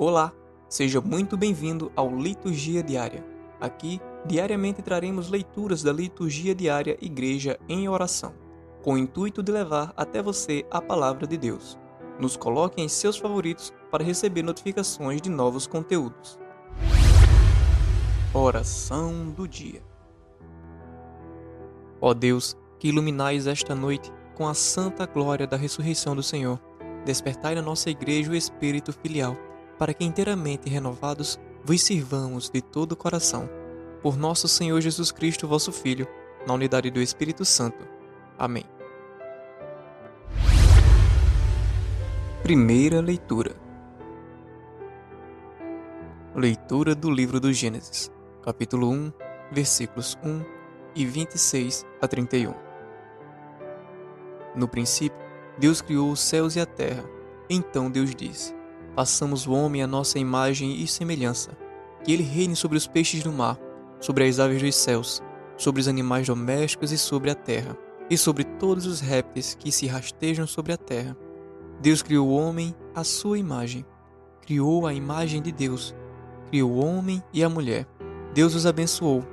Olá, seja muito bem-vindo ao Liturgia Diária. Aqui, diariamente traremos leituras da Liturgia Diária Igreja em Oração, com o intuito de levar até você a palavra de Deus. Nos coloque em seus favoritos para receber notificações de novos conteúdos. Oração do Dia Ó Deus, que iluminais esta noite com a santa glória da ressurreição do Senhor, despertai na nossa igreja o espírito filial para que inteiramente renovados vos sirvamos de todo o coração. Por nosso Senhor Jesus Cristo, vosso Filho, na unidade do Espírito Santo. Amém. Primeira leitura. Leitura do livro do Gênesis, capítulo 1, versículos 1 e 26 a 31. No princípio, Deus criou os céus e a terra. Então Deus disse: façamos o homem à nossa imagem e semelhança, que ele reine sobre os peixes do mar, sobre as aves dos céus, sobre os animais domésticos e sobre a terra, e sobre todos os répteis que se rastejam sobre a terra. Deus criou o homem à sua imagem. Criou a imagem de Deus. Criou o homem e a mulher. Deus os abençoou.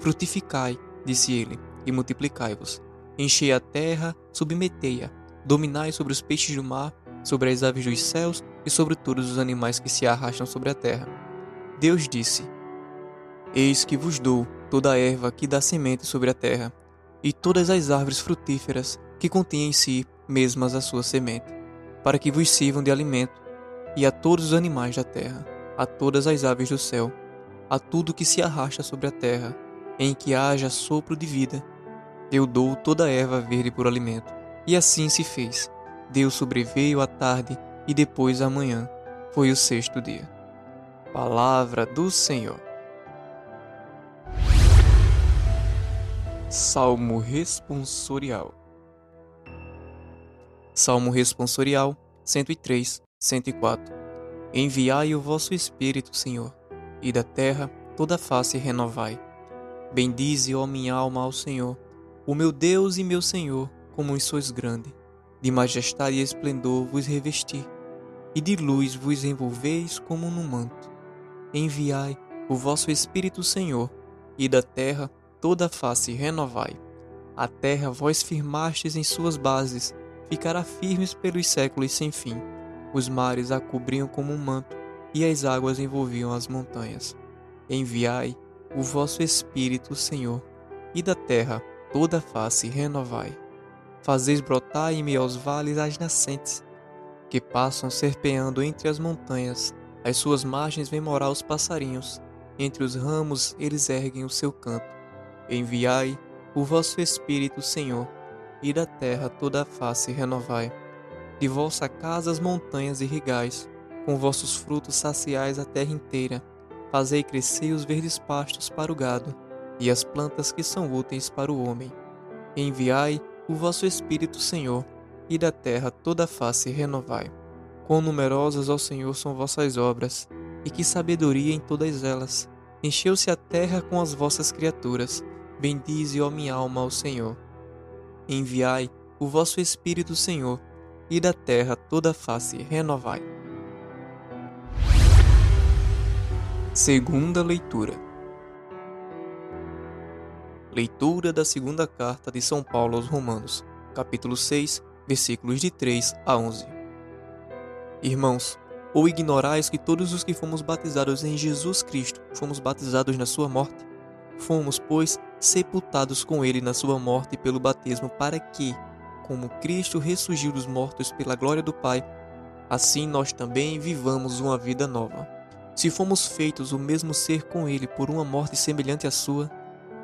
Frutificai, disse ele, e multiplicai-vos. Enchei a terra, submetei-a. Dominai sobre os peixes do mar, sobre as aves dos céus e sobre todos os animais que se arrastam sobre a terra. Deus disse: Eis que vos dou toda a erva que dá semente sobre a terra, e todas as árvores frutíferas que contêm em si mesmas a sua semente, para que vos sirvam de alimento, e a todos os animais da terra, a todas as aves do céu, a tudo que se arrasta sobre a terra, em que haja sopro de vida. Eu dou toda a erva verde por alimento. E assim se fez. Deus sobreveio à tarde e depois amanhã foi o sexto dia. Palavra do Senhor. Salmo responsorial. Salmo responsorial 103, 104. Enviai o vosso Espírito, Senhor, e da terra toda face renovai. Bendize, ó minha alma, ao Senhor, o meu Deus e meu Senhor, como sois grande. De majestade e esplendor vos revesti e de luz vos envolveis como num manto. Enviai o vosso Espírito, Senhor, e da terra toda a face renovai. A terra vós firmastes em suas bases, ficará firmes pelos séculos sem fim. Os mares a cobriam como um manto, e as águas envolviam as montanhas. Enviai o vosso Espírito, Senhor, e da terra toda a face renovai. Fazeis brotar em meio aos vales as nascentes, que passam serpeando entre as montanhas, às suas margens vêm morar os passarinhos, entre os ramos eles erguem o seu canto. Enviai o vosso Espírito, Senhor, e da terra toda a face renovai. De vossa casa as montanhas irrigais, com vossos frutos saciais a terra inteira. Fazei crescer os verdes pastos para o gado, e as plantas que são úteis para o homem. Enviai o vosso Espírito, Senhor, e da terra toda a face renovai. Quão numerosas, ó Senhor, são vossas obras, e que sabedoria em todas elas. Encheu-se a terra com as vossas criaturas. Bendize, ó minha alma, ao Senhor. Enviai o vosso Espírito, Senhor, e da terra toda a face renovai. Segunda leitura. Leitura da segunda carta de São Paulo aos Romanos, capítulo 6, versículos de 3 a 11. Irmãos, ou ignorais que todos os que fomos batizados em Jesus Cristo fomos batizados na sua morte? Fomos, pois, sepultados com ele na sua morte pelo batismo, para que, como Cristo ressurgiu dos mortos pela glória do Pai, assim nós também vivamos uma vida nova. Se fomos feitos o mesmo ser com ele por uma morte semelhante à sua,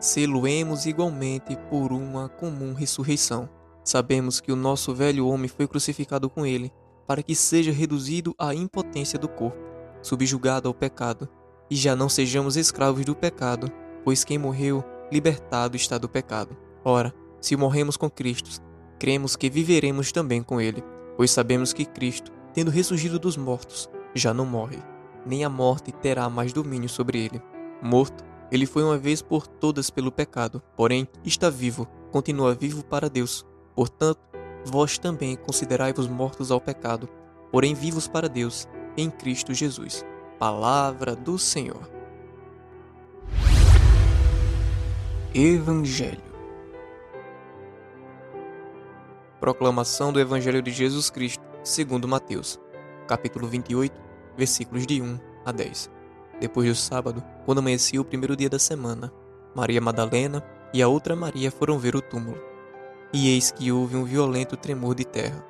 seluemos igualmente por uma comum ressurreição. Sabemos que o nosso velho homem foi crucificado com ele, para que seja reduzido à impotência do corpo, subjugado ao pecado, e já não sejamos escravos do pecado, pois quem morreu, libertado está do pecado. Ora, se morremos com Cristo, cremos que viveremos também com ele, pois sabemos que Cristo, tendo ressurgido dos mortos, já não morre, nem a morte terá mais domínio sobre ele. Morto, ele foi uma vez por todas pelo pecado, porém está vivo, continua vivo para Deus Portanto, vós também considerai-vos mortos ao pecado, porém vivos para Deus, em Cristo Jesus. Palavra do Senhor. Evangelho. Proclamação do Evangelho de Jesus Cristo, segundo Mateus, capítulo 28, versículos de 1 a 10. Depois do sábado, quando amanhecia o primeiro dia da semana, Maria Madalena e a outra Maria foram ver o túmulo. E eis que houve um violento tremor de terra.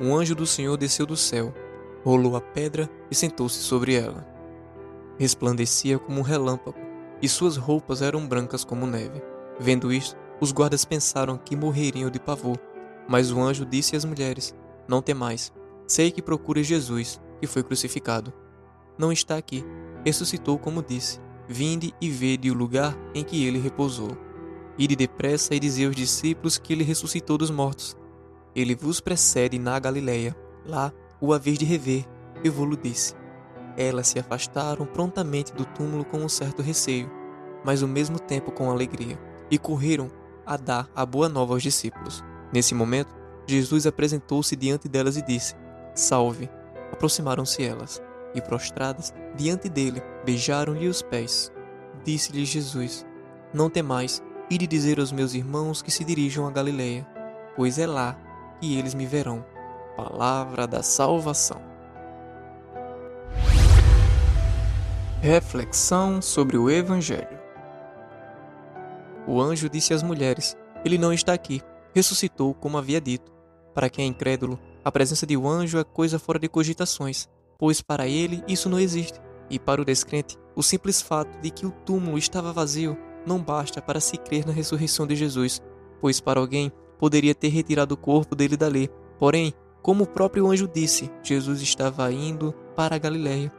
Um anjo do Senhor desceu do céu, rolou a pedra e sentou-se sobre ela. Resplandecia como um relâmpago, e suas roupas eram brancas como neve. Vendo isto, os guardas pensaram que morreriam de pavor. Mas o anjo disse às mulheres: Não temais, sei que procura Jesus, que foi crucificado. Não está aqui, ressuscitou como disse. Vinde e vede o lugar em que ele repousou. Ide depressa e dizei aos discípulos que ele ressuscitou dos mortos. Ele vos precede na Galileia. Lá o haver de rever, eu vou-lo disse. Elas se afastaram prontamente do túmulo com um certo receio, mas ao mesmo tempo com alegria, e correram a dar a boa nova aos discípulos. Nesse momento, Jesus apresentou-se diante delas e disse: Salve! Aproximaram-se elas e, prostradas diante dele, beijaram-lhe os pés. Disse-lhe Jesus: Não temais, ide dizer aos meus irmãos que se dirijam a Galileia, pois é lá que eles me verão. Palavra da salvação. Reflexão sobre o Evangelho. O anjo disse às mulheres: Ele não está aqui, ressuscitou como havia dito. Para quem é incrédulo, a presença de um anjo é coisa fora de cogitações, pois para ele isso não existe, e para o descrente, o simples fato de que o túmulo estava vazio não basta para se crer na ressurreição de Jesus, pois para alguém poderia ter retirado o corpo dele dali. Porém, como o próprio anjo disse, Jesus estava indo para a Galiléia,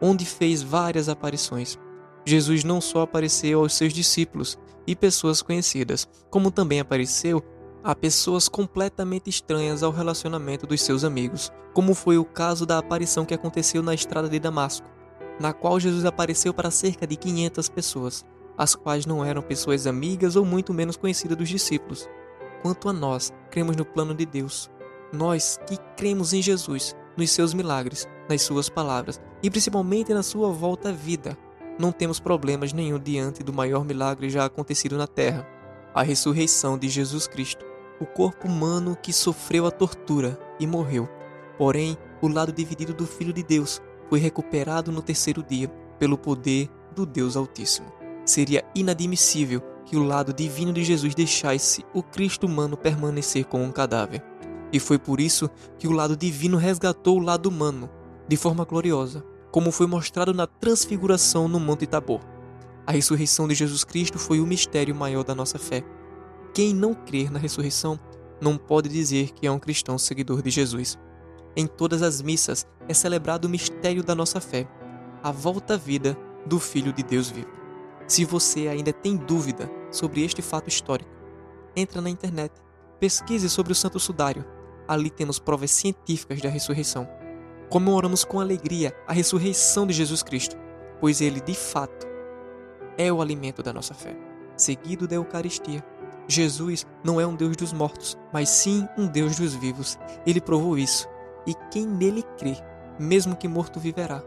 onde fez várias aparições. Jesus não só apareceu aos seus discípulos e pessoas conhecidas, como também apareceu a pessoas completamente estranhas ao relacionamento dos seus amigos, como foi o caso da aparição que aconteceu na estrada de Damasco, na qual Jesus apareceu para cerca de 500 pessoas, as quais não eram pessoas amigas ou muito menos conhecidas dos discípulos. Quanto a nós, cremos no plano de Deus. Nós que cremos em Jesus, nos seus milagres, nas suas palavras e principalmente na sua volta à vida, não temos problemas nenhum diante do maior milagre já acontecido na terra, a ressurreição de Jesus Cristo o corpo humano que sofreu a tortura e morreu. Porém, o lado dividido do Filho de Deus foi recuperado no terceiro dia pelo poder do Deus Altíssimo. Seria inadmissível que o lado divino de Jesus deixasse o Cristo humano permanecer como um cadáver. E foi por isso que o lado divino resgatou o lado humano de forma gloriosa, como foi mostrado na transfiguração no Monte Tabor. A ressurreição de Jesus Cristo foi o mistério maior da nossa fé quem não crer na ressurreição não pode dizer que é um cristão seguidor de Jesus. Em todas as missas é celebrado o mistério da nossa fé, a volta à vida do Filho de Deus vivo. Se você ainda tem dúvida sobre este fato histórico, entra na internet, pesquise sobre o Santo Sudário. Ali temos provas científicas da ressurreição. Comemoramos com alegria a ressurreição de Jesus Cristo, pois ele, de fato, é o alimento da nossa fé, seguido da Eucaristia Jesus não é um Deus dos mortos, mas sim um Deus dos vivos. Ele provou isso. E quem nele crê, mesmo que morto, viverá.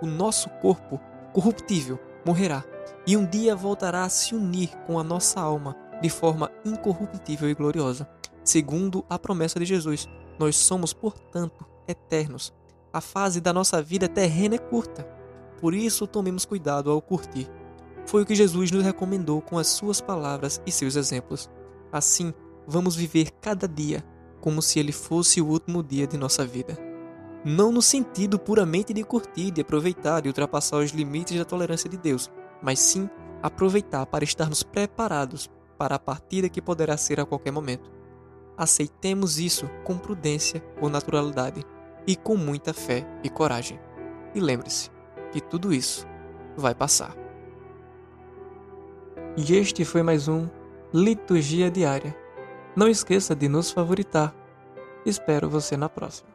O nosso corpo, corruptível, morrerá, e um dia voltará a se unir com a nossa alma de forma incorruptível e gloriosa. Segundo a promessa de Jesus, nós somos, portanto, eternos. A fase da nossa vida terrena é curta. Por isso, tomemos cuidado ao curtir foi o que Jesus nos recomendou com as suas palavras e seus exemplos. Assim, vamos viver cada dia como se ele fosse o último dia de nossa vida. Não no sentido puramente de curtir, de aproveitar e ultrapassar os limites da tolerância de Deus, mas sim aproveitar para estarmos preparados para a partida que poderá ser a qualquer momento. Aceitemos isso com prudência, com naturalidade e com muita fé e coragem. E lembre-se que tudo isso vai passar. E este foi mais um Liturgia Diária. Não esqueça de nos favoritar. Espero você na próxima.